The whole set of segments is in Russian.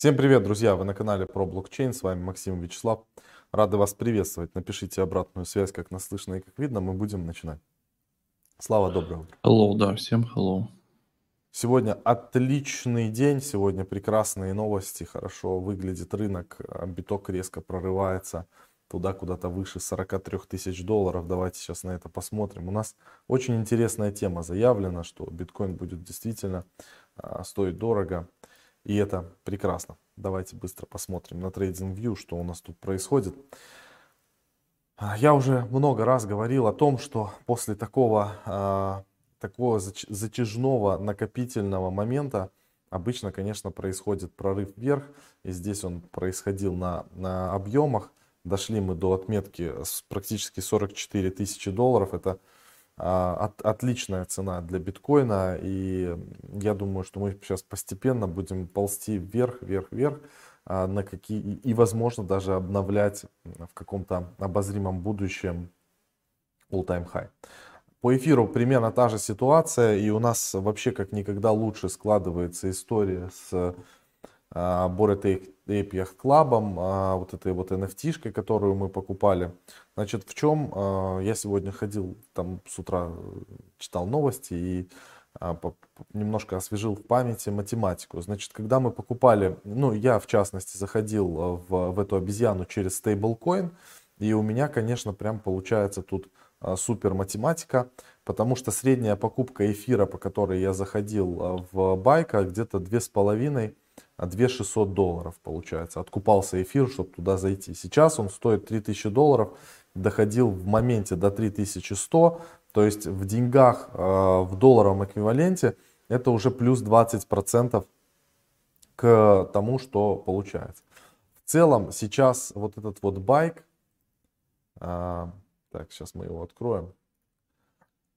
Всем привет, друзья! Вы на канале про блокчейн. С вами Максим Вячеслав. Рады вас приветствовать. Напишите обратную связь, как нас слышно и как видно. Мы будем начинать. Слава, доброе утро. Hello, да, всем hello. Сегодня отличный день, сегодня прекрасные новости, хорошо выглядит рынок, а биток резко прорывается туда куда-то выше 43 тысяч долларов. Давайте сейчас на это посмотрим. У нас очень интересная тема заявлена, что биткоин будет действительно а, стоить дорого. И это прекрасно. Давайте быстро посмотрим на TradingView, что у нас тут происходит. А, я уже много раз говорил о том, что после такого, а, такого затяжного накопительного момента обычно, конечно, происходит прорыв вверх. И здесь он происходил на, на объемах. Дошли мы до отметки с практически 44 тысячи долларов. Это от, отличная цена для биткоина. И я думаю, что мы сейчас постепенно будем ползти вверх, вверх, вверх. А, на какие, и, возможно, даже обновлять в каком-то обозримом будущем all-time high. По эфиру примерно та же ситуация, и у нас вообще как никогда лучше складывается история с Bored Ape Yacht Club, вот этой вот NFT, которую мы покупали. Значит, в чем а, я сегодня ходил, там с утра читал новости и а, немножко освежил в памяти математику. Значит, когда мы покупали, ну, я в частности заходил в, в эту обезьяну через стейблкоин, и у меня, конечно, прям получается тут а, супер математика, потому что средняя покупка эфира, по которой я заходил в байка, где-то две с половиной 2600 долларов получается. Откупался эфир, чтобы туда зайти. Сейчас он стоит 3000 долларов, доходил в моменте до 3100, то есть в деньгах, э, в долларовом эквиваленте это уже плюс 20% к тому, что получается. В целом сейчас вот этот вот байк, э, так, сейчас мы его откроем.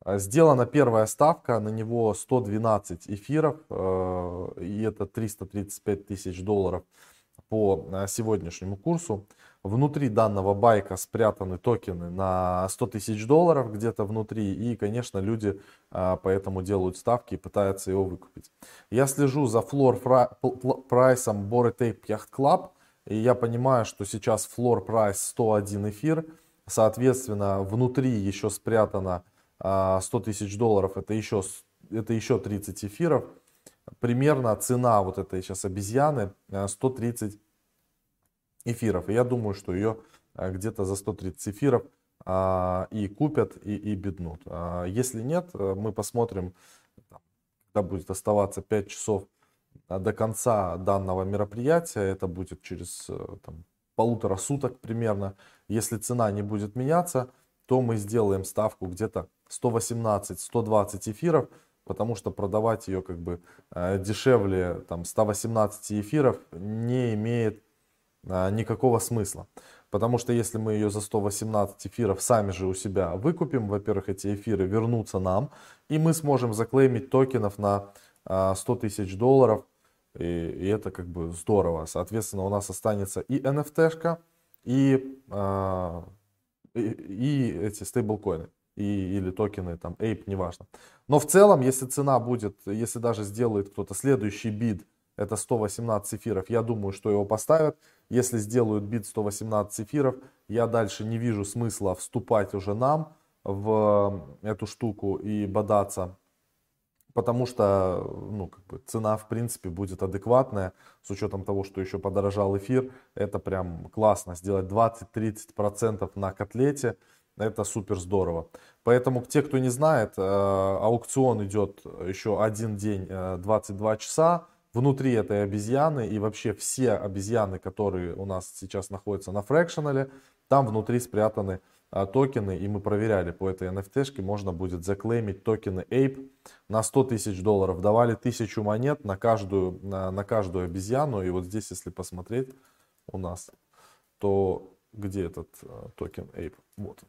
А, сделана первая ставка, на него 112 эфиров, э, и это 335 тысяч долларов по э, сегодняшнему курсу. Внутри данного байка спрятаны токены на 100 тысяч долларов где-то внутри, и, конечно, люди э, поэтому делают ставки и пытаются его выкупить. Я слежу за флор прайсом Bored Ape Yacht Club, и я понимаю, что сейчас флор прайс 101 эфир, соответственно, внутри еще спрятано 100 а, тысяч долларов, это еще, это еще 30 эфиров. Примерно цена вот этой сейчас обезьяны 130 а, эфиров. И я думаю, что ее а, где-то за 130 эфиров и купят, и, и беднут. Если нет, мы посмотрим, когда будет оставаться 5 часов до конца данного мероприятия. Это будет через там, полутора суток примерно. Если цена не будет меняться, то мы сделаем ставку где-то 118-120 эфиров, потому что продавать ее как бы э, дешевле там, 118 эфиров не имеет э, никакого смысла. Потому что если мы ее за 118 эфиров сами же у себя выкупим, во-первых, эти эфиры вернутся нам, и мы сможем заклеймить токенов на 100 э, тысяч долларов, и, и это как бы здорово. Соответственно, у нас останется и NFT-шка, и, и, и эти стейблкоины и, или токены, там, Ape, неважно. Но в целом, если цена будет, если даже сделает кто-то следующий бид, это 118 эфиров, я думаю, что его поставят. Если сделают бид 118 эфиров, я дальше не вижу смысла вступать уже нам в эту штуку и бодаться, потому что ну, как бы цена в принципе будет адекватная, с учетом того, что еще подорожал эфир, это прям классно, сделать 20-30% на котлете, это супер здорово. Поэтому те, кто не знает, э, аукцион идет еще один день, 22 э, часа. Внутри этой обезьяны и вообще все обезьяны, которые у нас сейчас находятся на фрэкшенале, там внутри спрятаны э, токены, и мы проверяли по этой NFT, можно будет заклеймить токены Ape на 100 тысяч долларов. Давали тысячу монет на каждую, на, на каждую обезьяну, и вот здесь, если посмотреть у нас, то где этот токен Ape? Вот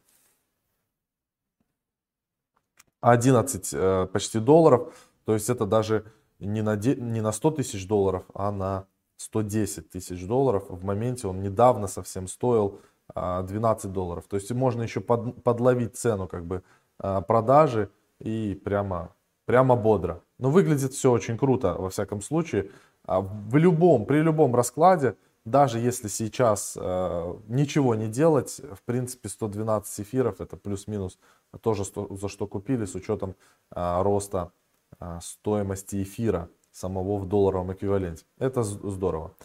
11 э, почти долларов. То есть это даже не на, не на 100 тысяч долларов, а на 110 тысяч долларов. В моменте он недавно совсем стоил 12 а, долларов. То есть можно еще под, подловить цену как бы а, продажи и прямо, прямо бодро. Но выглядит все очень круто во всяком случае. а, в любом, при любом раскладе, даже если сейчас э, ничего не делать, в принципе 112 эфиров это плюс-минус тоже сто, за что купили с учетом э, роста э, стоимости эфира самого в долларовом эквиваленте. Это здорово.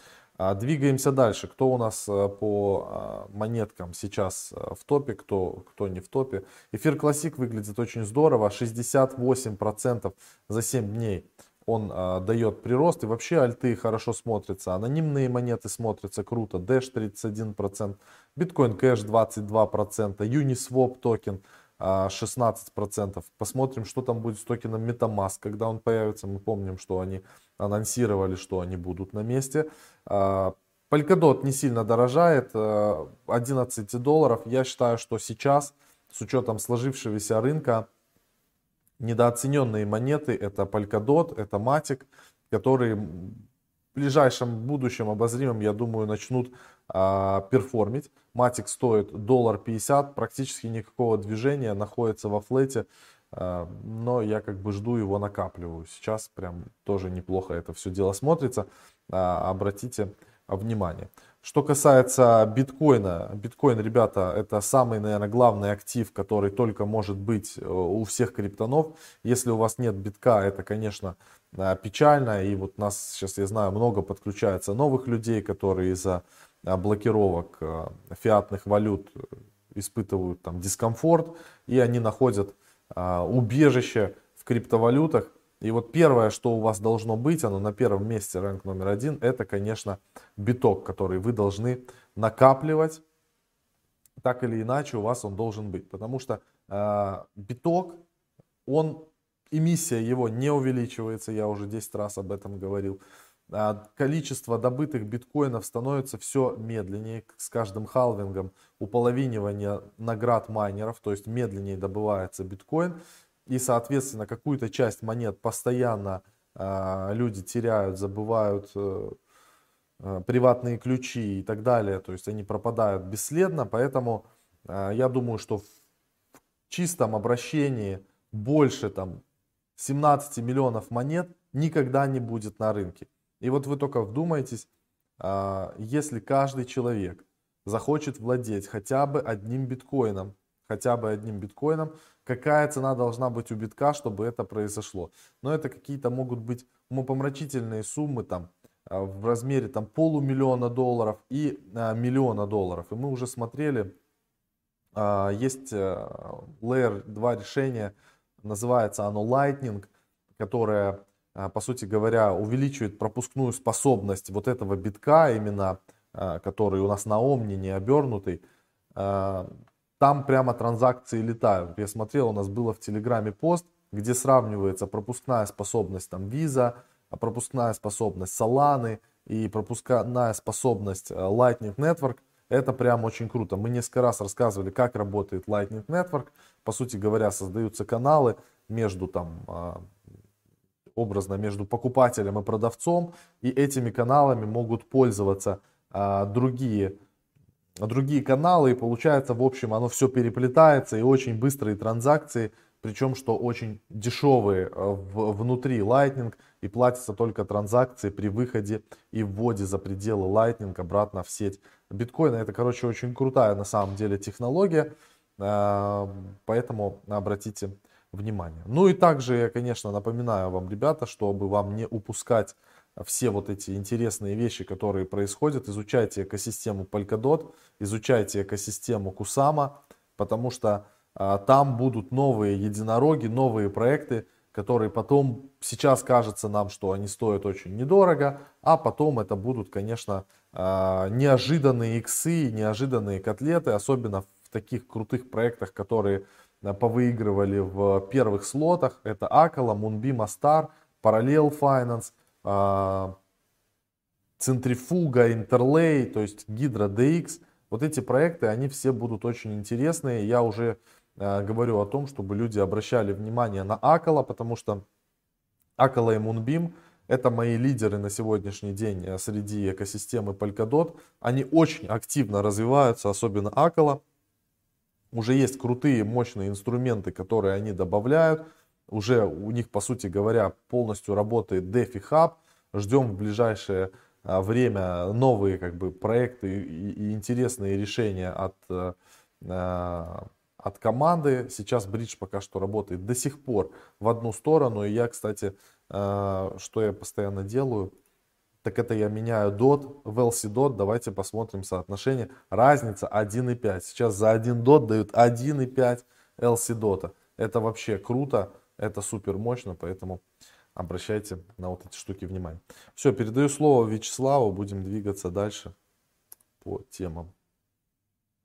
А, двигаемся дальше. Кто у нас э, по а, монеткам сейчас э, в топе, кто, кто не в топе. Эфир Classic выглядит очень здорово. 68% за 7 дней он а, дает прирост. И вообще альты хорошо смотрятся. Анонимные монеты смотрятся круто. Dash 31%, Bitcoin Cash 22%, Uniswap токен 16%. Посмотрим, что там будет с токеном MetaMask, когда он появится. Мы помним, что они анонсировали, что они будут на месте. А, Polkadot не сильно дорожает, 11 э, долларов. Я считаю, что сейчас, с учетом сложившегося рынка, недооцененные монеты это Polkadot, это Matic, которые в ближайшем будущем обозримом, я думаю, начнут а, перформить. Matic стоит доллар 50, практически никакого движения, находится во флете. А, но я как бы жду его, накапливаю. Сейчас прям тоже неплохо это все дело смотрится. А, обратите внимание. Что касается биткоина, биткоин, ребята, это самый, наверное, главный актив, который только может быть э, у всех криптонов. Если у вас нет битка, это, конечно, а, печально. И вот нас сейчас, я знаю, много подключается новых людей, которые из-за блокировок фиатных валют э, испытывают там дискомфорт, и они находят убежище в криптовалютах. И вот первое, что у вас должно быть, оно на первом месте, ранг номер один, это, конечно, биток, который вы должны накапливать. Так или иначе у вас он должен быть. Потому что э, биток, он, эмиссия его не увеличивается, я уже 10 раз об этом говорил. А, количество добытых биткоинов становится все медленнее с каждым халвингом уполовинивания наград майнеров, то есть медленнее добывается биткоин. И, соответственно, какую-то часть монет постоянно э, люди теряют, забывают э, э, приватные ключи и так далее. То есть они пропадают бесследно. Поэтому э, я думаю, что в чистом обращении больше там 17 миллионов монет никогда не будет на рынке. И вот вы только вдумайтесь, а, если каждый человек захочет владеть хотя бы одним биткоином, хотя бы одним биткоином, какая цена должна быть у битка, чтобы это произошло. Но это какие-то могут быть умопомрачительные суммы там а, в размере там полумиллиона долларов и а, миллиона долларов. И мы уже смотрели, есть Layer 2 решение, называется оно Lightning, которое а, по сути говоря, увеличивает пропускную способность вот этого битка, именно а, который у нас на Омни не обернутый, а, там прямо транзакции летают. Я смотрел, у нас было в Телеграме пост, где сравнивается пропускная способность там Visa, пропускная способность Solana и пропускная способность Lightning Network. Это прям очень круто. Мы несколько раз рассказывали, как работает Lightning Network. По сути говоря, создаются каналы между там образно между покупателем и продавцом, и этими каналами могут пользоваться а, другие, другие каналы, и получается, в общем, оно все переплетается, и очень быстрые транзакции, причем, что очень дешевые а, в, внутри Lightning, и платятся только транзакции при выходе и вводе за пределы Lightning обратно в сеть биткоина. Это, короче, очень крутая на самом деле технология, а, поэтому обратите внимание. Ну и также я, конечно, напоминаю вам, ребята, чтобы вам не упускать все вот эти интересные вещи, которые происходят, изучайте экосистему Polkadot, изучайте экосистему Kusama, потому что а, там будут новые единороги, новые проекты, которые потом, сейчас кажется нам, что они стоят очень недорого, а потом это будут, конечно, а, неожиданные иксы, неожиданные котлеты, особенно в таких крутых проектах, которые Э, повыигрывали в первых слотах. Это Акала, Moonbeam, Astar, Parallel Finance, а, Центрифуга, Интерлей, то есть Hydra DX. Вот эти проекты, они все будут очень интересные. Я уже э, говорю о том, чтобы люди обращали внимание на Акала, потому что Акала и Moonbeam это мои лидеры на сегодняшний день э, среди экосистемы Polkadot. Они очень активно развиваются, особенно Акала уже есть крутые, мощные инструменты, которые они добавляют. Уже у них, по сути говоря, полностью работает DeFi Hub. ждем в ближайшее а, время новые как бы проекты и, и интересные решения от, а, от команды. Сейчас бридж пока что работает до сих пор в одну сторону. И я, кстати, а, что я постоянно делаю, так это я меняю DOT в LC DOT. Давайте посмотрим соотношение. Разница 1,5. Сейчас за 1 DOT дают 1,5 LC DOT. Это вообще круто, это супер мощно, поэтому обращайте на вот эти штуки внимание. Все, передаю слово Вячеславу, будем двигаться дальше по темам.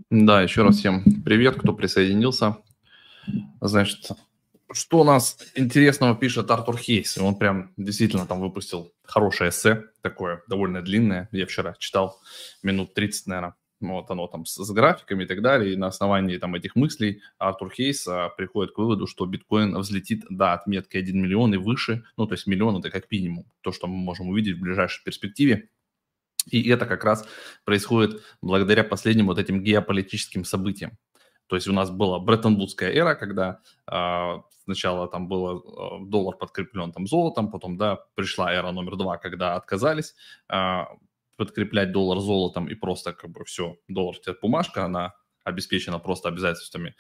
Да, еще раз всем привет, кто присоединился. Значит, что у нас интересного пишет Артур Хейс? Он прям действительно там выпустил хорошее эссе, такое довольно длинное. Я вчера читал минут 30, наверное. Вот оно там с, с графиками и так далее. И на основании там этих мыслей Артур Хейс а, приходит к выводу, что биткоин взлетит до отметки 1 миллион и выше. Ну, то есть миллион это как минимум то, что мы можем увидеть в ближайшей перспективе. И это как раз происходит благодаря последним вот этим геополитическим событиям. То есть у нас была Бреттон-Вудская эра, когда э, сначала там был э, доллар подкреплен там золотом, потом, да, пришла эра номер два, когда отказались э, подкреплять доллар золотом и просто как бы все, доллар это бумажка, она обеспечена просто обязательствами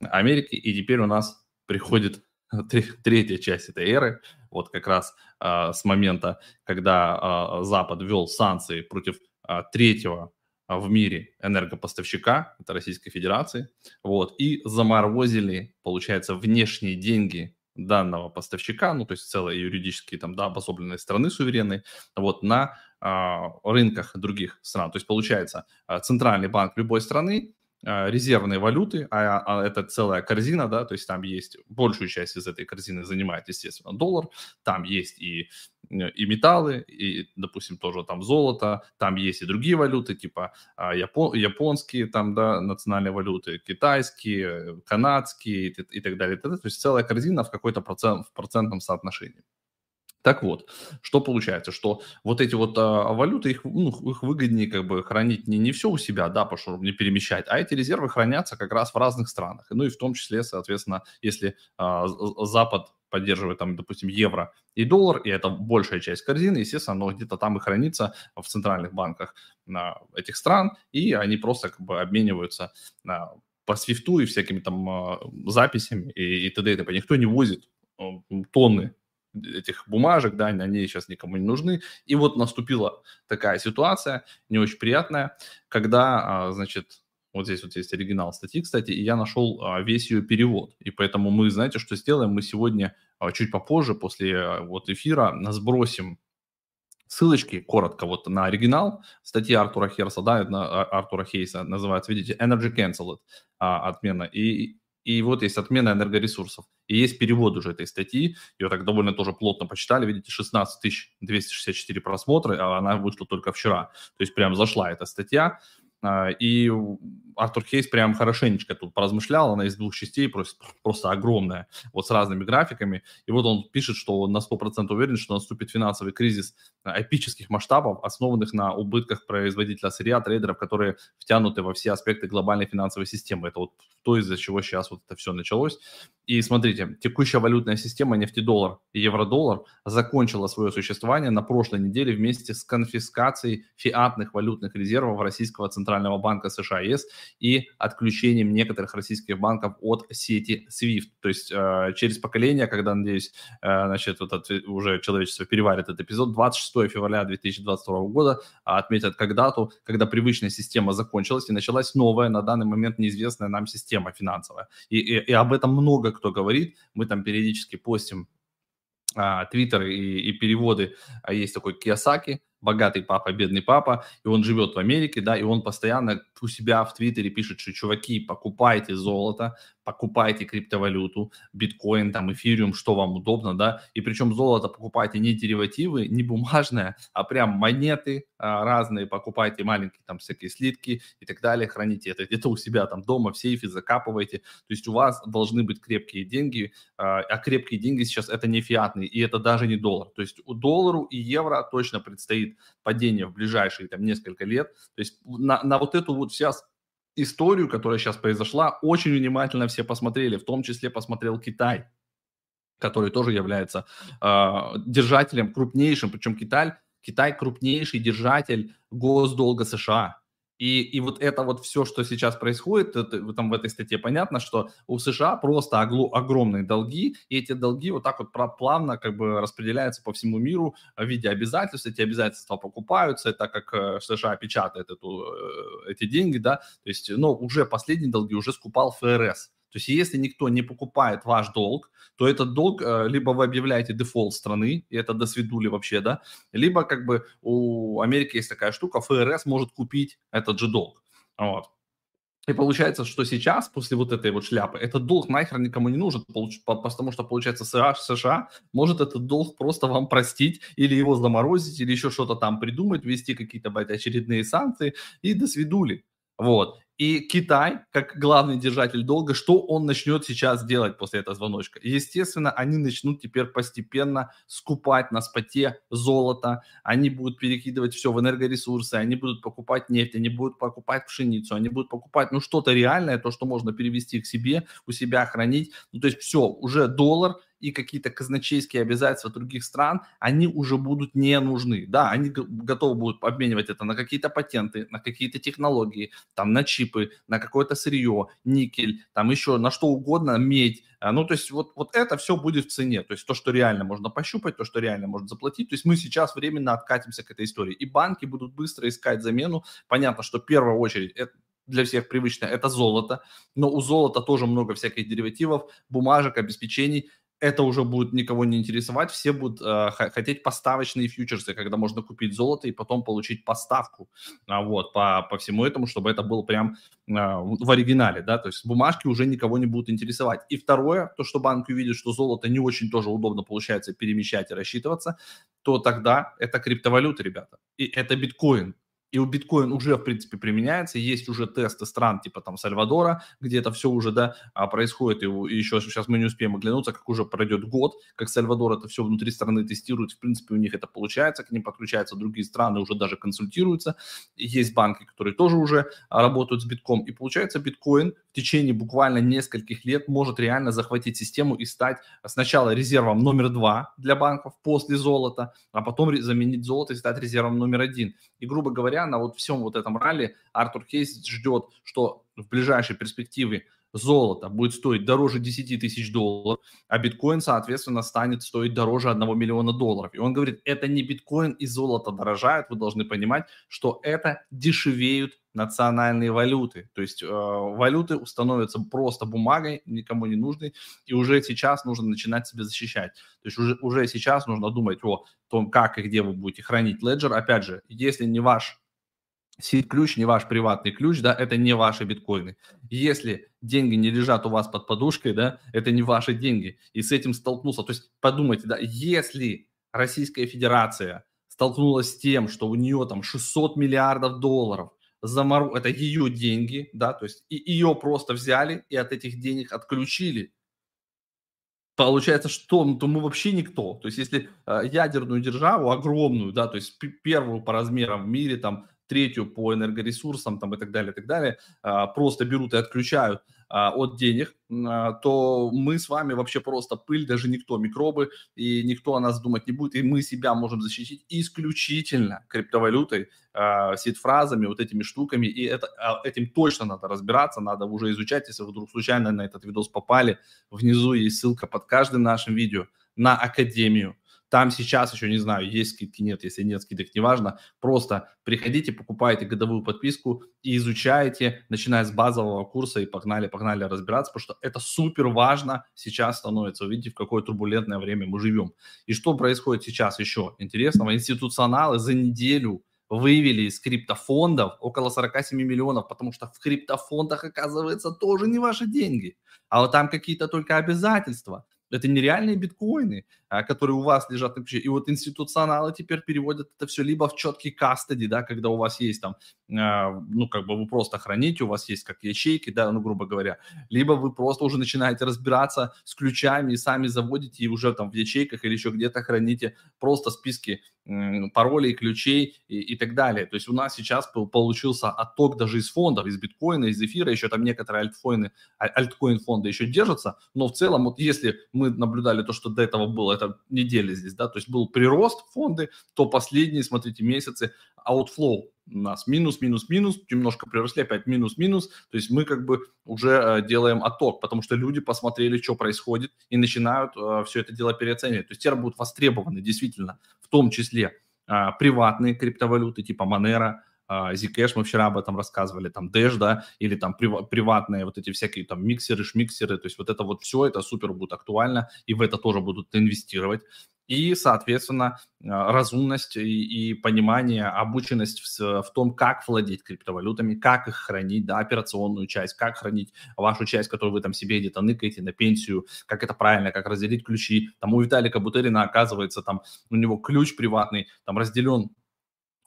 Америки, и теперь у нас приходит третья часть этой эры, вот как раз э, с момента, когда э, Запад ввел санкции против э, третьего в мире энергопоставщика, это Российской Федерации, вот, и заморозили, получается, внешние деньги данного поставщика, ну, то есть целые юридические там, да, обособленные страны суверенные, вот, на рынках других стран. То есть, получается, а, центральный банк любой страны а, резервные валюты, а, а это целая корзина, да, то есть там есть, большую часть из этой корзины занимает, естественно, доллар, там есть и, и металлы, и, допустим, тоже там золото, там есть и другие валюты, типа а, япон, японские там, да, национальные валюты, китайские, канадские и, и так далее. то есть целая корзина в какой-то процент, в процентном соотношении. Так вот, что получается, что вот эти вот а, валюты, их, ну, их выгоднее как бы хранить не, не все у себя, да, потому что не перемещать, а эти резервы хранятся как раз в разных странах. Ну и в том числе, соответственно, если а, Запад поддерживает там, допустим, евро и доллар, и это большая часть корзины, естественно, оно где-то там и хранится в центральных банках на этих стран, и они просто как бы обмениваются на, по свифту и всякими там а, записями и, и т.д. и т.п. Никто не возит тонны этих бумажек, да, они сейчас никому не нужны. И вот наступила такая ситуация, не очень приятная, когда, а, значит, вот здесь вот есть оригинал статьи, кстати, и я нашел а, весь ее перевод. И поэтому мы, знаете, что сделаем? Мы сегодня а, чуть попозже, после вот эфира, сбросим ссылочки коротко вот на оригинал статьи Артура Херса, да, на Артура Хейса называется, видите, Energy Cancelled, отмена. И и вот есть отмена энергоресурсов. И есть перевод уже этой статьи, ее так довольно тоже плотно почитали, видите, 16 264 просмотра, а она вышла только вчера. То есть прям зашла эта статья, а, и Артур Хейс прям хорошенечко тут поразмышлял, она из двух частей, просто, просто огромная, вот с разными графиками. И вот он пишет, что на 100% уверен, что наступит финансовый кризис а, эпических масштабов, основанных на убытках производителя сырья, трейдеров, которые втянуты во все аспекты глобальной финансовой системы. Это вот то, из-за чего сейчас вот это все началось. И смотрите, текущая валютная система нефтедоллар и евро-доллар закончила свое существование на прошлой неделе вместе с конфискацией фиатных валютных резервов Российского Центрального банка США ЕС и отключением некоторых российских банков от сети SWIFT. То есть э, через поколение, когда, надеюсь, э, значит, вот уже человечество переварит этот эпизод, 26 февраля 2022 года отметят как дату, когда привычная система закончилась и началась новая, на данный момент неизвестная нам система финансовая. И, и, и об этом много кто говорит. Мы там периодически постим Твиттер и, и переводы. А есть такой Киосаки, богатый папа, бедный папа, и он живет в Америке, да, и он постоянно у себя в Твиттере пишет, что, чуваки, покупайте золото, покупайте криптовалюту, биткоин, там, эфириум, что вам удобно, да, и причем золото покупайте не деривативы, не бумажное, а прям монеты а, разные, покупайте маленькие там всякие слитки и так далее, храните это где-то у себя там дома в сейфе, закапывайте, то есть у вас должны быть крепкие деньги, а, а крепкие деньги сейчас это не фиатные, и это даже не доллар, то есть у доллару и евро точно предстоит падение в ближайшие там несколько лет, то есть на, на вот эту вот сейчас историю, которая сейчас произошла, очень внимательно все посмотрели, в том числе посмотрел Китай. который тоже является э, держателем крупнейшим, причем Китай, Китай крупнейший держатель госдолга США. И, и вот это вот все, что сейчас происходит, это, там в этой статье понятно, что у США просто огло, огромные долги, и эти долги вот так вот плавно как бы распределяются по всему миру в виде обязательств. Эти обязательства покупаются, так как э, США печатает эту, э, эти деньги, да, то есть, но уже последние долги уже скупал ФРС. То есть если никто не покупает ваш долг, то этот долг э, либо вы объявляете дефолт страны, и это до свидули вообще, да, либо как бы у Америки есть такая штука, ФРС может купить этот же долг. Вот. И получается, что сейчас, после вот этой вот шляпы, этот долг нахер никому не нужен, потому что, получается, США, может этот долг просто вам простить или его заморозить, или еще что-то там придумать, ввести какие-то, блядь, очередные санкции, и до свидули. Вот. И Китай, как главный держатель долга, что он начнет сейчас делать после этого звоночка? Естественно, они начнут теперь постепенно скупать на споте золото, они будут перекидывать все в энергоресурсы, они будут покупать нефть, они будут покупать пшеницу, они будут покупать, ну, что-то реальное, то, что можно перевести к себе, у себя хранить. Ну, то есть все, уже доллар – и какие-то казначейские обязательства других стран, они уже будут не нужны. Да, они готовы будут обменивать это на какие-то патенты, на какие-то технологии, там на чипы, на какое-то сырье, никель, там еще на что угодно, медь. А, ну, то есть вот, вот это все будет в цене. То есть то, что реально можно пощупать, то, что реально можно заплатить. То есть мы сейчас временно откатимся к этой истории. И банки будут быстро искать замену. Понятно, что в первую очередь это для всех привычно, это золото, но у золота тоже много всяких деривативов, бумажек, обеспечений это уже будет никого не интересовать, все будут э, хотеть поставочные фьючерсы, когда можно купить золото и потом получить поставку, а, вот, по, по всему этому, чтобы это было прям э, в оригинале, да, то есть бумажки уже никого не будут интересовать. И второе, то, что банк увидит, что золото не очень тоже удобно получается перемещать и рассчитываться, то тогда это криптовалюта, ребята, и это биткоин, и у биткоин уже, в принципе, применяется, есть уже тесты стран типа там Сальвадора, где это все уже, да, а, происходит, и еще сейчас мы не успеем оглянуться, как уже пройдет год, как Сальвадор это все внутри страны тестирует, в принципе, у них это получается, к ним подключаются другие страны, уже даже консультируются, есть банки, которые тоже уже а, работают с битком, и получается биткоин в течение буквально нескольких лет может реально захватить систему и стать сначала резервом номер два для банков после золота, а потом заменить золото и стать резервом номер один. И, грубо говоря, на вот всем вот этом ралли Артур Хейс ждет, что в ближайшей перспективе золото будет стоить дороже 10 тысяч долларов, а биткоин, соответственно, станет стоить дороже 1 миллиона долларов. И он говорит, это не биткоин и золото дорожают, вы должны понимать, что это дешевеют национальные валюты. То есть э, валюты становятся просто бумагой, никому не нужной, и уже сейчас нужно начинать себя защищать. То есть уже, уже сейчас нужно думать о том, как и где вы будете хранить леджер. Опять же, если не ваш Сид-ключ не ваш приватный ключ, да, это не ваши биткоины. Если деньги не лежат у вас под подушкой, да, это не ваши деньги. И с этим столкнулся. То есть подумайте, да, если Российская Федерация столкнулась с тем, что у нее там 600 миллиардов долларов, замору... это ее деньги, да, то есть и ее просто взяли и от этих денег отключили. Получается, что ну, то мы вообще никто. То есть если э, ядерную державу огромную, да, то есть первую по размерам в мире, там третью по энергоресурсам там, и так далее, и так далее, а, просто берут и отключают а, от денег, а, то мы с вами вообще просто пыль, даже никто, микробы, и никто о нас думать не будет, и мы себя можем защитить исключительно криптовалютой, сид-фразами, вот этими штуками, и это, этим точно надо разбираться, надо уже изучать, если вы вдруг случайно на этот видос попали, внизу есть ссылка под каждым нашим видео на Академию, там сейчас еще, не знаю, есть скидки, нет, если нет скидок, неважно. Просто приходите, покупайте годовую подписку и изучайте, начиная с базового курса и погнали, погнали разбираться, потому что это супер важно сейчас становится. Увидите, в какое турбулентное время мы живем. И что происходит сейчас еще интересного? Институционалы за неделю вывели из криптофондов около 47 миллионов, потому что в криптофондах, оказывается, тоже не ваши деньги, а вот там какие-то только обязательства. Это нереальные биткоины, а, которые у вас лежат на ключе. И вот институционалы теперь переводят это все либо в четкий кастеди, да, когда у вас есть там, а, ну, как бы вы просто храните, у вас есть как ячейки, да, ну, грубо говоря, либо вы просто уже начинаете разбираться с ключами и сами заводите и уже там в ячейках или еще где-то храните просто списки паролей, ключей и, и так далее. То есть у нас сейчас получился отток даже из фондов, из биткоина, из эфира, еще там некоторые альткоины, а, альткоин фонды еще держатся, но в целом вот если мы наблюдали то, что до этого было, это недели здесь, да, то есть был прирост фонды, то последние, смотрите, месяцы outflow у нас минус, минус, минус, немножко приросли, опять минус, минус. То есть мы как бы уже э, делаем отток, потому что люди посмотрели, что происходит, и начинают э, все это дело переоценивать. То есть теперь будут востребованы действительно, в том числе э, приватные криптовалюты типа Monero, Zcash, мы вчера об этом рассказывали, там Dash, да, или там приватные вот эти всякие там миксеры, шмиксеры, то есть вот это вот все, это супер будет актуально, и в это тоже будут инвестировать и, соответственно, а, разумность и, и понимание, обученность в, в том, как владеть криптовалютами, как их хранить, да, операционную часть, как хранить вашу часть, которую вы там себе где-то ныкаете на пенсию, как это правильно, как разделить ключи. Там у Виталика Бутерина, оказывается, там у него ключ приватный, там разделен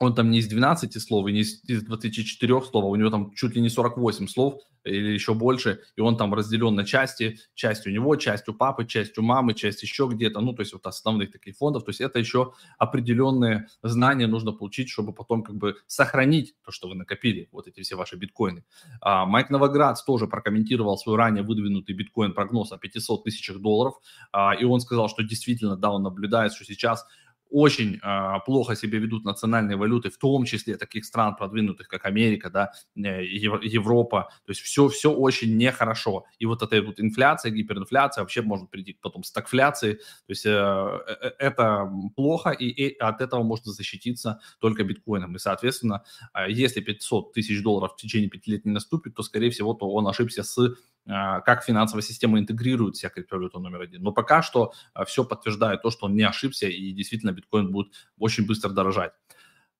он там не из 12 слов и не из 24 слов, а у него там чуть ли не 48 слов или еще больше, и он там разделен на части, часть у него, часть у папы, часть у мамы, часть еще где-то, ну, то есть вот основных таких фондов, то есть это еще определенные знания нужно получить, чтобы потом как бы сохранить то, что вы накопили, вот эти все ваши биткоины. А, Майк Новоградц тоже прокомментировал свой ранее выдвинутый биткоин-прогноз о 500 тысячах долларов, а, и он сказал, что действительно, да, он наблюдает, что сейчас очень э, плохо себя ведут национальные валюты, в том числе таких стран продвинутых, как Америка, да, э, Европа. То есть все, все очень нехорошо. И вот эта вот инфляция, гиперинфляция вообще может прийти потом стагфляции. То есть э, э, это плохо, и, и от этого можно защититься только биткоином. И, соответственно, э, если 500 тысяч долларов в течение пяти лет не наступит, то, скорее всего, то он ошибся с а, как финансовая система интегрирует себя криптовалюту номер один. Но пока что а, все подтверждает то, что он не ошибся и действительно биткоин будет очень быстро дорожать.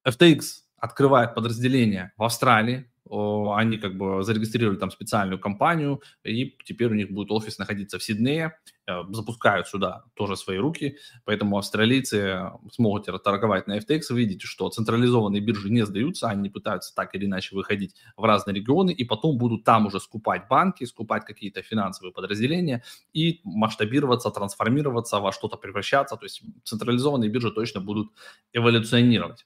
FTX открывает подразделение в Австралии, они как бы зарегистрировали там специальную компанию, и теперь у них будет офис находиться в Сиднее, э, запускают сюда тоже свои руки, поэтому австралийцы смогут торговать на FTX. Видите, что централизованные биржи не сдаются, они пытаются так или иначе выходить в разные регионы, и потом будут там уже скупать банки, скупать какие-то финансовые подразделения и масштабироваться, трансформироваться, во что-то превращаться. То есть централизованные биржи точно будут эволюционировать.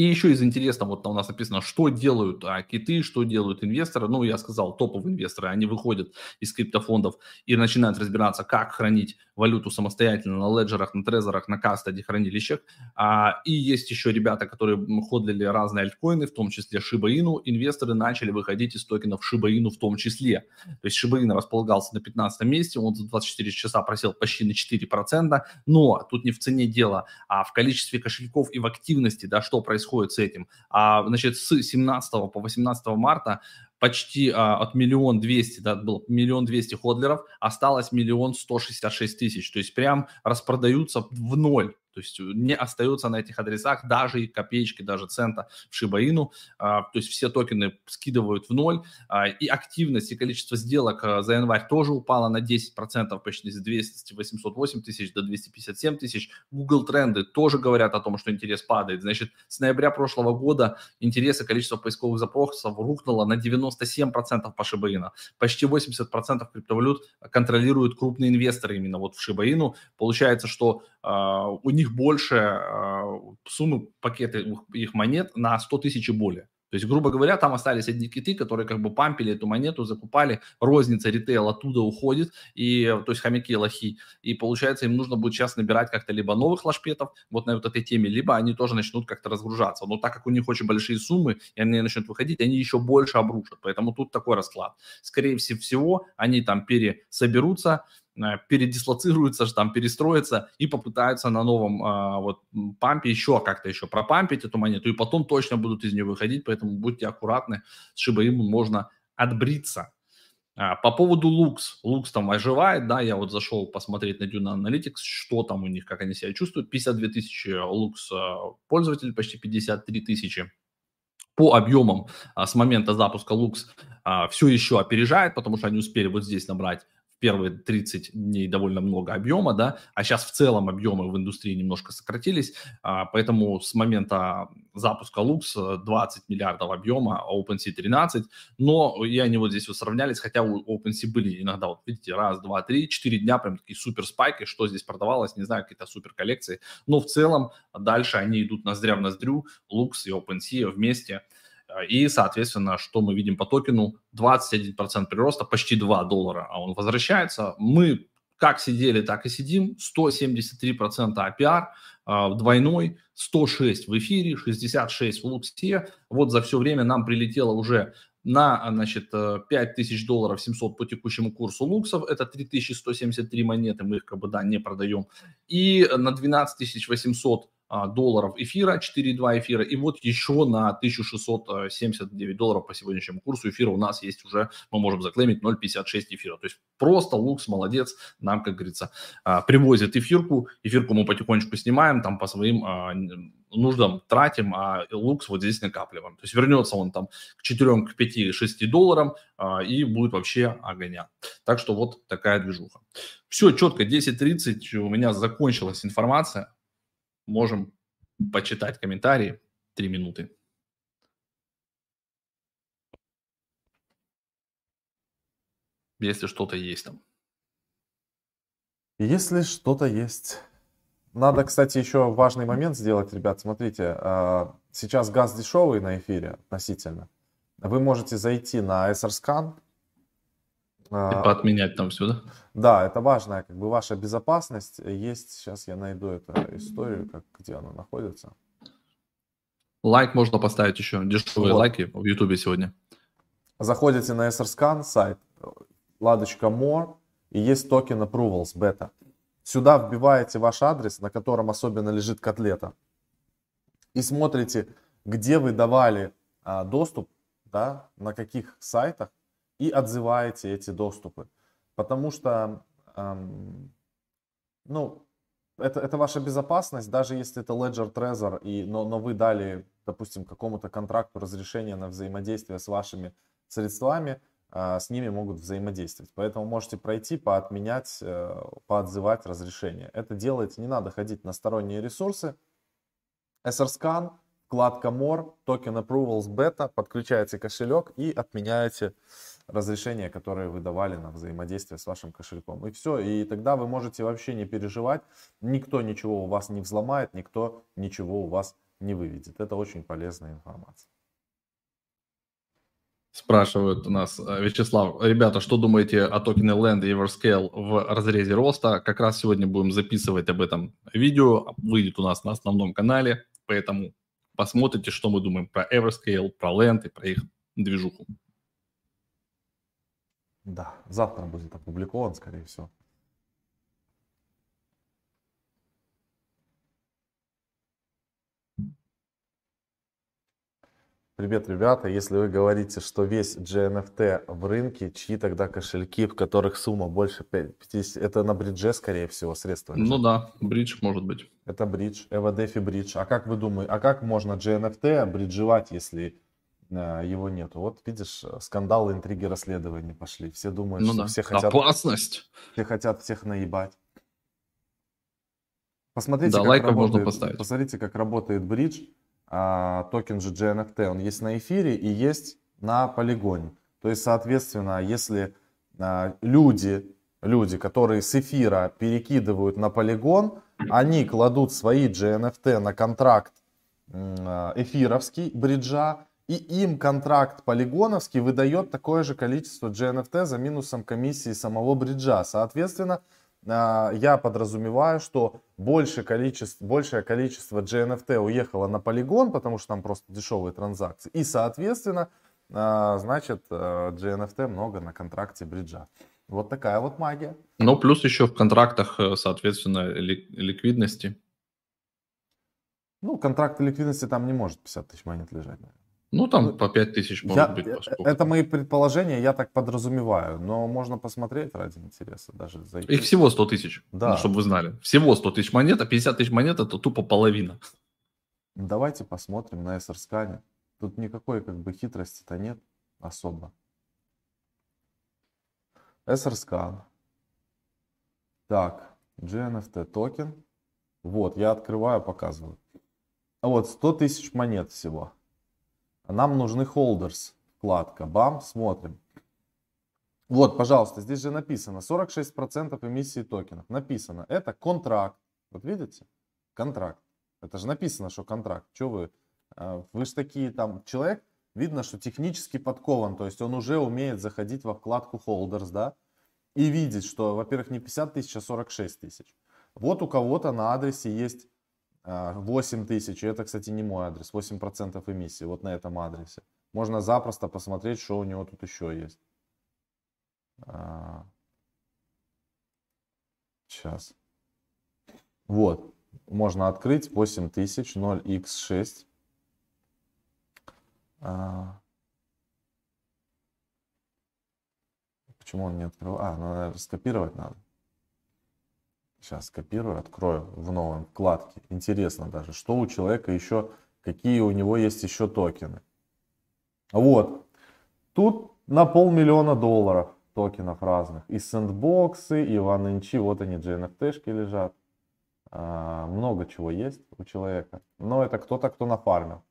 И еще из интересного, вот у нас написано, что делают а, киты, что делают инвесторы. Ну, я сказал, топовые инвесторы, они выходят из криптофондов и начинают разбираться, как хранить валюту самостоятельно на леджерах, на трезорах, на кастоде хранилищах. А, и есть еще ребята, которые ходлили разные альткоины, в том числе Shiba Inu. Инвесторы начали выходить из токенов Shiba Inu в том числе. То есть Shiba Inu располагался на 15 месте, он за 24 часа просел почти на 4%. Но тут не в цене дело, а в количестве кошельков и в активности, да, что происходит происходит с этим. А, значит, с 17 по 18 марта почти а, от миллион двести, да, было миллион двести ходлеров, осталось миллион сто шестьдесят шесть тысяч. То есть прям распродаются в ноль. То есть не остается на этих адресах даже и копеечки, даже цента в Шибаину. А, то есть все токены скидывают в ноль. А, и активность и количество сделок а, за январь тоже упало на 10%, почти с 200, 808 тысяч до 257 тысяч. Google тренды тоже говорят о том, что интерес падает. Значит, с ноября прошлого года интерес и количество поисковых запросов рухнуло на 97% по Шибаину. Почти 80% криптовалют контролируют крупные инвесторы именно вот в Шибаину. Получается, что у них больше uh, суммы пакета их монет на 100 тысяч и более. То есть, грубо говоря, там остались одни киты, которые как бы пампили эту монету, закупали, розница, ритейл оттуда уходит, и, то есть хомяки, лохи. И получается, им нужно будет сейчас набирать как-то либо новых лашпетов вот на вот этой теме, либо они тоже начнут как-то разгружаться. Но так как у них очень большие суммы, и они начнут выходить, они еще больше обрушат. Поэтому тут такой расклад. Скорее всего, они там пересоберутся, передислоцируются, там перестроятся и попытаются на новом а, вот пампе еще как-то еще пропампить эту монету, и потом точно будут из нее выходить, поэтому будьте аккуратны, с Шибаиму можно отбриться. А, по поводу Lux, Lux там оживает, да, я вот зашел посмотреть на Duna Analytics, что там у них, как они себя чувствуют, 52 тысячи Lux а, пользователей, почти 53 тысячи. По объемам а, с момента запуска Lux а, все еще опережает, потому что они успели вот здесь набрать первые 30 дней довольно много объема, да, а сейчас в целом объемы в индустрии немножко сократились, а, поэтому с момента запуска Lux 20 миллиардов объема, а OpenSea 13, но и они вот здесь вот сравнялись, хотя у OpenSea были иногда, вот видите, раз, два, три, четыре дня прям такие супер спайки, что здесь продавалось, не знаю, какие-то супер коллекции, но в целом дальше они идут ноздря в ноздрю, Lux и OpenSea вместе – и, соответственно, что мы видим по токену? 21% прироста, почти 2 доллара, а он возвращается. Мы как сидели, так и сидим. 173% APR, двойной, 106 в эфире, 66 в луксе. Вот за все время нам прилетело уже на, значит, 5000 долларов 700 по текущему курсу луксов, это 3173 монеты, мы их как бы, да, не продаем, и на 12800 а, долларов эфира, 4,2 эфира, и вот еще на 1679 долларов по сегодняшнему курсу эфира у нас есть уже, мы можем заклеймить 0,56 эфира. То есть просто Лукс молодец, нам, как говорится, а, привозит эфирку, эфирку мы потихонечку снимаем, там по своим а, нуждам тратим, а лукс вот здесь накапливаем. То есть вернется он там к 4, к 5, 6 долларам и будет вообще огоня. Так что вот такая движуха. Все, четко, 10.30 у меня закончилась информация можем почитать комментарии. Три минуты. Если что-то есть там. Если что-то есть. Надо, кстати, еще важный момент сделать, ребят. Смотрите, а, сейчас газ дешевый на эфире относительно. Вы можете зайти на Etherscan, типа отменять там все, да? Да, это важная как бы ваша безопасность. Есть, сейчас я найду эту историю, как, где она находится. Лайк можно поставить еще, дешевые вот. лайки в Ютубе сегодня. Заходите на Etherscan сайт, вкладочка more, и есть token approvals beta. Сюда вбиваете ваш адрес, на котором особенно лежит котлета, и смотрите, где вы давали а, доступ, да, на каких сайтах, и отзываете эти доступы. Потому что, эм, ну, это, это ваша безопасность, даже если это Ledger Trezor, и, но, но вы дали, допустим, какому-то контракту разрешение на взаимодействие с вашими средствами, э, с ними могут взаимодействовать. Поэтому можете пройти, поотменять, э, поотзывать разрешение. Это делаете, не надо ходить на сторонние ресурсы. SRScan, вкладка More, токен Approvals Beta, подключаете кошелек и отменяете разрешения, которые вы давали на взаимодействие с вашим кошельком. И все, и тогда вы можете вообще не переживать, никто ничего у вас не взломает, никто ничего у вас не выведет. Это очень полезная информация. Спрашивают у нас, э, Вячеслав, ребята, что думаете о токене Land и Everscale в разрезе роста? Как раз сегодня будем записывать об этом видео, выйдет у нас на основном канале, поэтому посмотрите, что мы думаем про Everscale, про Land и про их движуху. Да, завтра будет опубликован, скорее всего. Привет, ребята. Если вы говорите, что весь GNFT в рынке, чьи тогда кошельки, в которых сумма больше 50, это на бридже, скорее всего, средства? Ну да, бридж может быть. Это бридж, EVDFI бридж. А как вы думаете, а как можно GNFT бриджевать, если его нету. Вот видишь, э, скандалы, интриги, расследования пошли. Все думают, ну, что да. все хотят... Опасность! Все хотят всех наебать. Посмотрите, да, как работает, можно поставить. Посмотрите, как работает бридж. А, токен же GNFT, он есть на эфире и есть на полигоне. То есть, соответственно, если а, люди, люди, которые с эфира перекидывают на полигон, они кладут свои GNFT на контракт а, эфировский бриджа, и им контракт полигоновский выдает такое же количество GNFT за минусом комиссии самого бриджа. Соответственно, а, я подразумеваю, что больше количество, большее количество GNFT уехало на полигон, потому что там просто дешевые транзакции. И, соответственно, а, значит, GNFT много на контракте бриджа. Вот такая вот магия. Ну, плюс еще в контрактах, э, соответственно, ликвидности. Ну, контракт ликвидности там не может 50 тысяч монет лежать, наверное. Ну, там ну, по 5 тысяч может я, быть. Э, поскольку. Это мои предположения, я так подразумеваю. Но можно посмотреть ради интереса даже. Зайти. Их всего 100 тысяч, да. ну, чтобы вы знали. Всего 100 тысяч монет, а 50 тысяч монет это тупо половина. Давайте посмотрим на SR-скане. Тут никакой как бы хитрости-то нет особо. SR-скан. Так, GNFT токен. Вот, я открываю, показываю. Вот, 100 тысяч монет всего. Нам нужны holders. Вкладка. Бам, смотрим. Вот, пожалуйста, здесь же написано 46% эмиссии токенов. Написано, это контракт. Вот видите? Контракт. Это же написано, что контракт. Что вы? А, вы же такие там, человек, видно, что технически подкован. То есть он уже умеет заходить во вкладку holders, да? И видеть, что, во-первых, не 50 тысяч, а 46 тысяч. Вот у кого-то на адресе есть 8 а, тысяч. Это, кстати, не мой адрес. 8% эмиссии вот на этом адресе. Можно запросто посмотреть, что у него тут еще есть. Сейчас. А, вот. Можно открыть 8000 0x6. А, почему он не открыл? А, надо скопировать надо. Сейчас скопирую, открою в новом вкладке. Интересно даже, что у человека еще, какие у него есть еще токены. Вот. Тут на полмиллиона долларов токенов разных. И сэндбоксы, и OneInch, вот они, GNFT-шки лежат. А, много чего есть у человека. Но это кто-то, кто нафармил.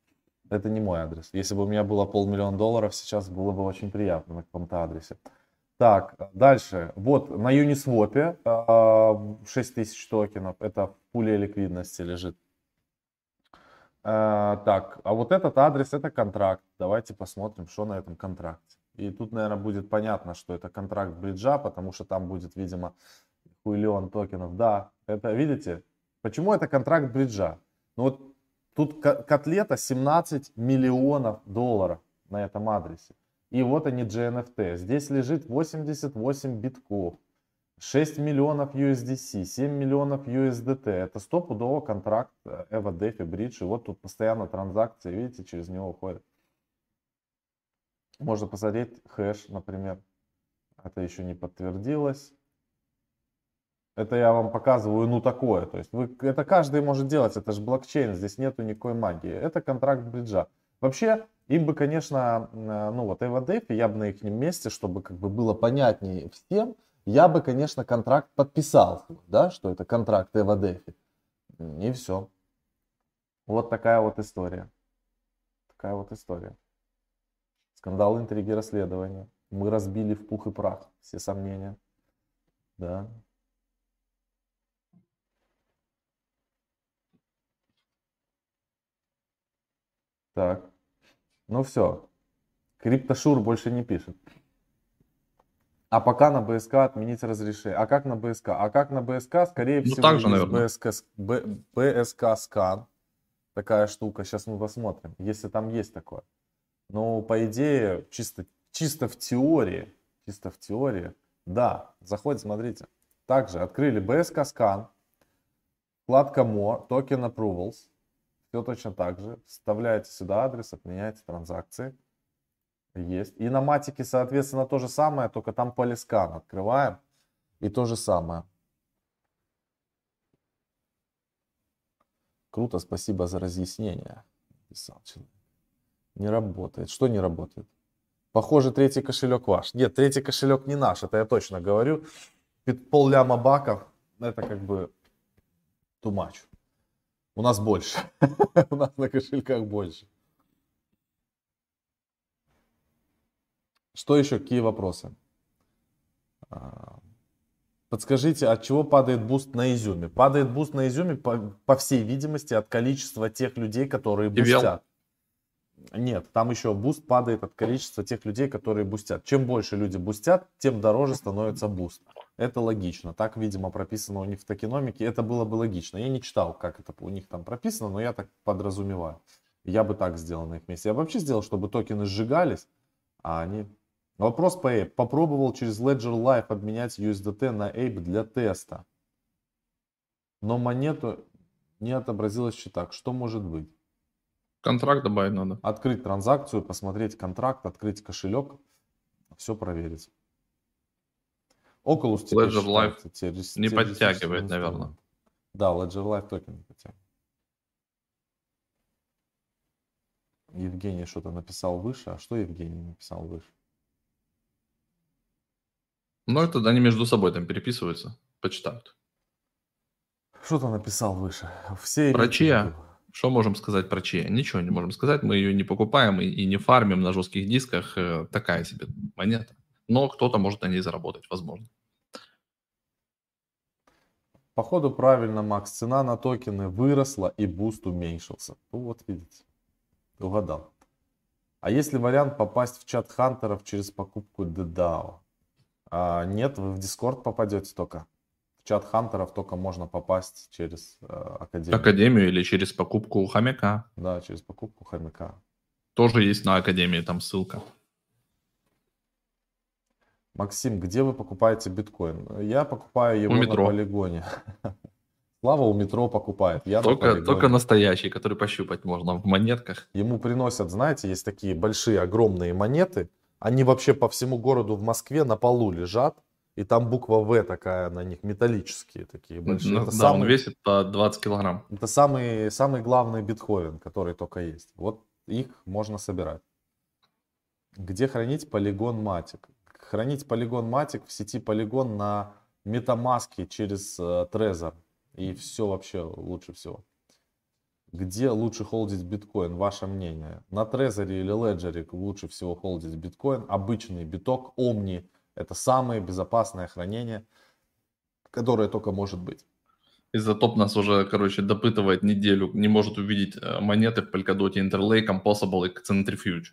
Это не мой адрес. Если бы у меня было полмиллиона долларов, сейчас было бы очень приятно на каком-то адресе. Так, дальше. Вот на Uniswap 6 тысяч токенов. Это в пуле ликвидности лежит. А, так, а вот этот адрес, это контракт. Давайте посмотрим, что на этом контракте. И тут, наверное, будет понятно, что это контракт бриджа, потому что там будет, видимо, хуйлион токенов. Да, это, видите, почему это контракт бриджа? Ну вот тут котлета 17 миллионов долларов на этом адресе. И вот они GNFT. Здесь лежит 88 битков, 6 миллионов USDC, 7 миллионов USDT. Это стопудово контракт EVO, DeFi, Bridge. И вот тут постоянно транзакции, видите, через него уходят. Можно посмотреть хэш, например. Это еще не подтвердилось. Это я вам показываю, ну такое. То есть вы, это каждый может делать, это же блокчейн, здесь нету никакой магии. Это контракт бриджа. Вообще, им бы, конечно, э, ну вот EVDF, я бы на их месте, чтобы как бы было понятнее всем, я бы, конечно, контракт подписал, да, что это контракт EVDF. И все. Вот такая вот история. Такая вот история. Скандал, интриги, расследования. Мы разбили в пух и прах все сомнения. Да. Так. Ну все. Криптошур больше не пишет. А пока на БСК отменить разрешение. А как на БСК? А как на БСК? Скорее ну, всего, так же, наверное. БСК, Б, БСК скан. Такая штука. Сейчас мы посмотрим, если там есть такое. Но по идее, чисто, чисто в теории, чисто в теории, да, заходит, смотрите. Также открыли BSK Scan, вкладка More, Token Approvals. Все точно так же. Вставляете сюда адрес, отменяете транзакции. Есть. И на матике, соответственно, то же самое, только там полискан. Открываем. И то же самое. Круто, спасибо за разъяснение. Писал человек. Не работает. Что не работает? Похоже, третий кошелек ваш. Нет, третий кошелек не наш, это я точно говорю. Пол ляма баков, это как бы much. У нас больше. У нас на кошельках больше. Что еще? Какие вопросы? А, подскажите, от чего падает буст на изюме? Падает буст на изюме, по, по всей видимости, от количества тех людей, которые бустят. Нет, там еще буст падает от количества тех людей, которые бустят. Чем больше люди бустят, тем дороже становится буст. Это логично. Так, видимо, прописано у них в токеномике. Это было бы логично. Я не читал, как это у них там прописано, но я так подразумеваю. Я бы так сделал на их месте. Я бы вообще сделал, чтобы токены сжигались, а они... Вопрос по Ape. Попробовал через Ledger Live обменять USDT на Ape для теста. Но монету не отобразилось в. Что может быть? Контракт добавить надо. Открыть транзакцию, посмотреть контракт, открыть кошелек, все проверить. Oculus Ledger Live террорист, не подтягивает, наверное. Да, Ledger Live токен не подтягивает. Евгений что-то написал выше. А что Евгений написал выше? Ну, это они между собой там переписываются. почитают. Что-то написал выше. Все чья? сбил. Что можем сказать про Чия? Ничего не можем сказать. Мы ее не покупаем и, и не фармим на жестких дисках. Э, Такая себе монета. Но кто-то может на ней заработать, возможно. Походу правильно, Макс. Цена на токены выросла и буст уменьшился. Ну вот видите. Угадал. А есть ли вариант попасть в чат хантеров через покупку DDAO? А, нет, вы в Discord попадете только. Чат хантеров только можно попасть через э, Академию. Академию или через покупку хомяка. Да, через покупку хомяка. Тоже есть на Академии там ссылка. Максим, где вы покупаете биткоин? Я покупаю его У на метро. полигоне. Слава у метро покупает. Я на Только, полигоне. только настоящий, который пощупать можно в монетках. Ему приносят, знаете, есть такие большие, огромные монеты. Они вообще по всему городу в Москве на полу лежат. И там буква В такая на них, металлические такие большие. Ну, это, да, самый, он весит по 20 килограмм. это самый, самый главный биткоин, который только есть. Вот их можно собирать. Где хранить полигон матик? Хранить полигон матик в сети полигон на метамаске через э, Trezor. И все вообще лучше всего. Где лучше холдить биткоин? Ваше мнение. На Trezor или Ledger лучше всего холдить биткоин. Обычный биток, Omni. Это самое безопасное хранение, которое только может быть. Изотоп нас уже, короче, допытывает неделю, не может увидеть э, монеты в Polkadot, Interlake, Composable и Centrifuge.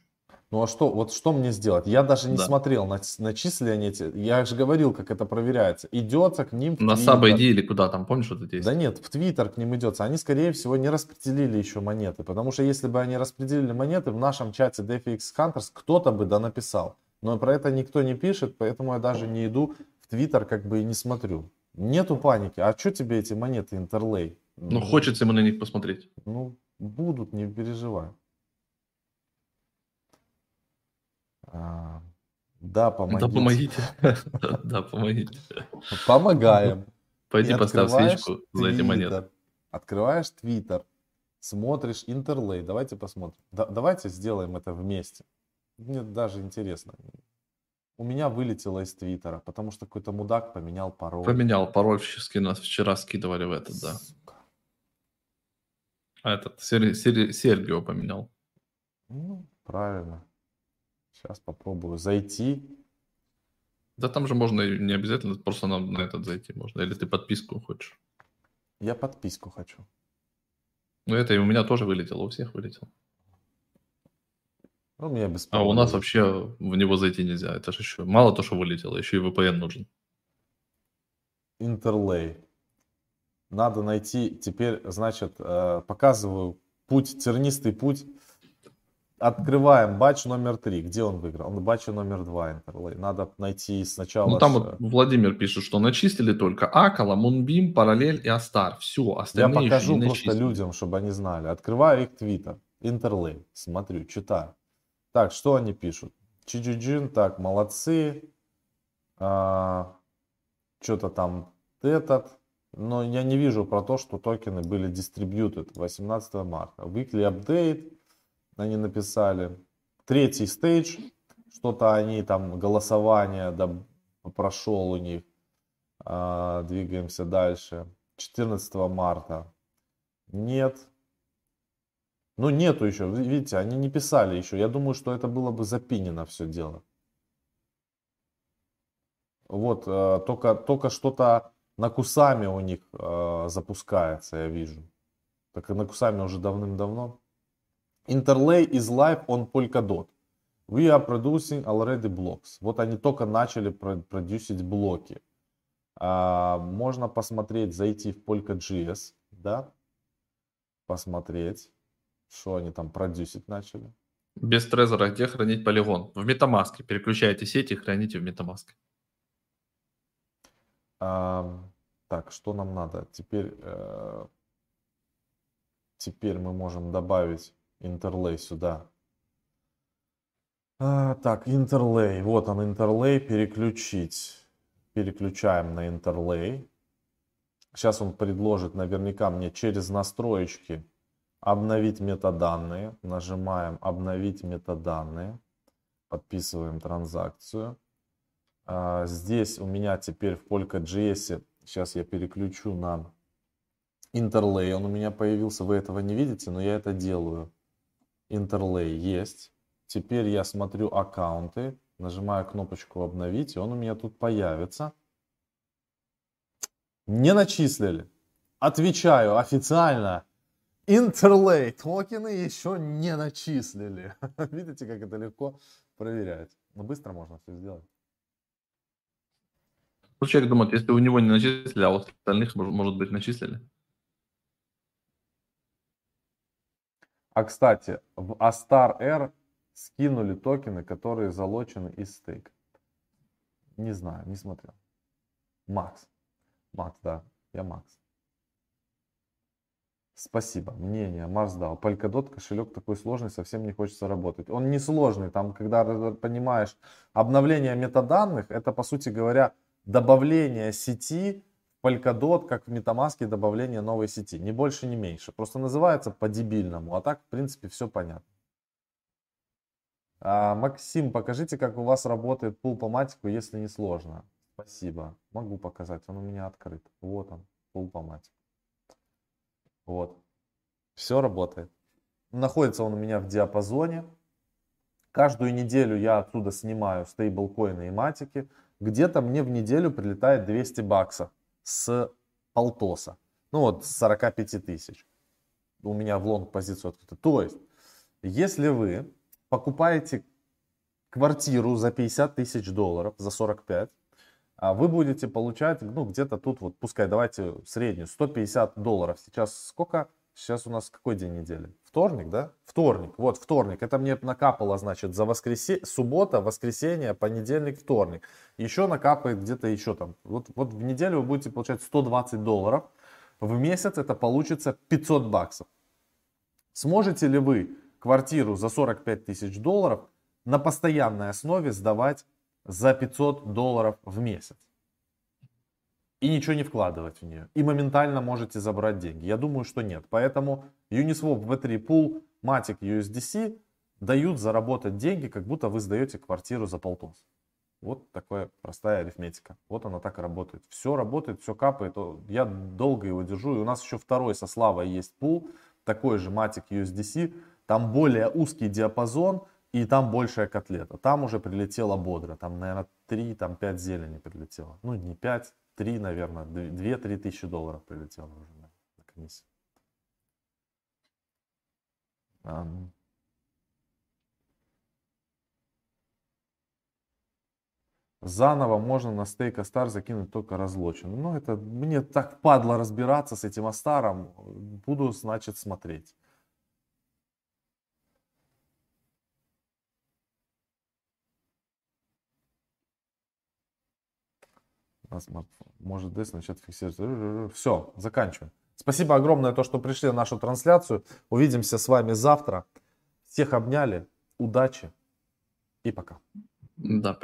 Ну а что, вот что мне сделать? Я даже не Да. смотрел на начисления эти. Я же говорил, как это проверяется. Идется к ним На. Sub ID или куда там, помнишь, вот здесь? Да нет, в Твиттер к ним идется. Они, скорее всего, не распределили еще монеты. Потому что если бы они распределили монеты, в нашем чате DFX Hunters кто-то бы да написал. Но про это никто не пишет, поэтому я даже не иду в Твиттер, как бы и не смотрю. Нету паники. А что тебе эти монеты Интерлей? Ну, хочется ему на них посмотреть. Ну, будут, не переживай. А, да, помогите. Да помогите. Да, помогите. Помогаем. Пойди поставь свечку за эти монеты. Открываешь Твиттер, смотришь Интерлей. Давайте посмотрим. Да- давайте сделаем это вместе. Мне даже интересно. У меня вылетело из Твиттера, потому что какой-то мудак поменял пароль. Поменял пароль, вчера нас вчера скидывали в этот, да. Сука. А этот Сер- Сер- Сергио поменял. Ну, правильно. Сейчас попробую зайти. Да там же можно не обязательно, просто нам на этот зайти можно. Или ты подписку хочешь. Я подписку хочу. Ну это и у меня тоже вылетело, у всех вылетело. Ну, меня без А у нас вообще в него зайти нельзя. Это же еще мало то, что вылетело, еще и VPN нужен. Интерлей. Надо найти, теперь, значит, э, показываю путь, тернистый путь. Открываем батч номер три. Где он выиграл? Он батч номер два Интерлей. Надо найти сначала... Ну там вот Владимир пишет, что начислили только Акала, Мунбим, Параллель и Астар. Все, Я остальные еще покажу просто начислили. людям, чтобы они знали. Открываю их твиттер. Интерлей. Смотрю, читаю. Так, что они пишут? Чиджиджин, так, молодцы. что-то там этот. Но я не вижу про то, что токены были distributed 18 марта. Weekly update они написали. Третий стейдж. Что-то они там, голосование да, прошел у них. А, двигаемся дальше. 14 марта. Нет. Ну, нету еще. Видите, они не писали еще. Я думаю, что это было бы запинено все дело. Вот, э, только, только что-то на Кусами у них э, запускается, я вижу. Так и на Кусами уже давным-давно. Interlay is live on Polkadot. We are producing already blocks. Вот они только начали про- продюсить блоки. А, можно посмотреть, зайти в Polka.js, да, посмотреть, что они там продюсить начали. Без Трезора где хранить полигон? В Метамаске. Переключаете сети и храните в Метамаске. А, так, что нам надо? Теперь, э, теперь мы можем добавить интерлей сюда. А, так, интерлей. Вот он, интерлей. Переключить. Переключаем на интерлей. Сейчас он предложит наверняка мне через настроечки обновить метаданные. Нажимаем обновить метаданные. Подписываем транзакцию. А, Здесь у меня теперь в Polka.js Сейчас я переключу на Интерлей. Он у меня появился, вы этого не видите, но я это делаю. Интерлей есть. Теперь я смотрю аккаунты, нажимаю кнопочку обновить, и он у меня тут появится. Не начислили. Отвечаю официально. Интерлей токены еще не начислили. Видите, как это легко проверять. Но быстро можно все сделать. Ну, человек думает, если у него не начислили, а у остальных, может быть, начислили. А, кстати, в Astar R скинули токены, которые залочены из стейка. Не знаю, не смотрел. Макс. Макс, да, я Макс. Спасибо. Мнение. Марс дал. Polkadot кошелек такой сложный, совсем не хочется работать. Он не сложный. Там, когда понимаешь, обновление метаданных, это, по сути говоря, добавление сети в Polkadot, как в MetaMask добавление новой сети. Ни больше, ни меньше. Просто называется по-дебильному. А так, в принципе, все понятно. А, Максим, покажите, как у вас работает пул по матику, если не сложно. Спасибо. Могу показать. Он у меня открыт. Вот он, пул по матику. Вот. Все работает. Находится он у меня в диапазоне. Каждую неделю я отсюда снимаю стейблкоины и матики. Где-то мне в неделю прилетает 200 баксов с полтоса. Ну вот, с 45 тысяч. У меня в лонг позицию открыта. То есть, если вы покупаете квартиру за 50 тысяч долларов, за 45, а вы будете получать, ну, где-то тут вот, пускай давайте среднюю, 150 долларов. Сейчас сколько? Сейчас у нас какой день недели? Вторник, да? Вторник, вот вторник. Это мне накапало, значит, за воскресенье, суббота, воскресенье, понедельник, вторник. Еще накапает где-то еще там. Вот, вот в неделю вы будете получать 120 долларов. В месяц это получится 500 баксов. Сможете ли вы квартиру за 45 тысяч долларов на постоянной основе сдавать за 500 долларов в месяц. И ничего не вкладывать в нее. И моментально можете забрать деньги. Я думаю, что нет. Поэтому Uniswap V3 Pool, Matic USDC дают заработать деньги, как будто вы сдаете квартиру за полтос. Вот такая простая арифметика. Вот она так и работает. Все работает, все капает. Я долго его держу. И у нас еще второй со Славой есть пул. Такой же Matic USDC. Там более узкий диапазон и там большая котлета. Там уже прилетело бодро. Там, наверное, 3, там 5 зелени прилетело. Ну, не 5, 3, наверное, 2-3 тысячи долларов прилетело уже на, на комиссию. Заново можно на стейк Астар закинуть только разлоченный. Ну, это мне так падло разбираться с этим Астаром. Буду, значит, смотреть. На смартфон. Может DES начать фиксировать. Все, заканчиваем. Спасибо огромное, то, что пришли на нашу трансляцию. Увидимся с вами завтра. Всех обняли. Удачи и пока. Да, пока.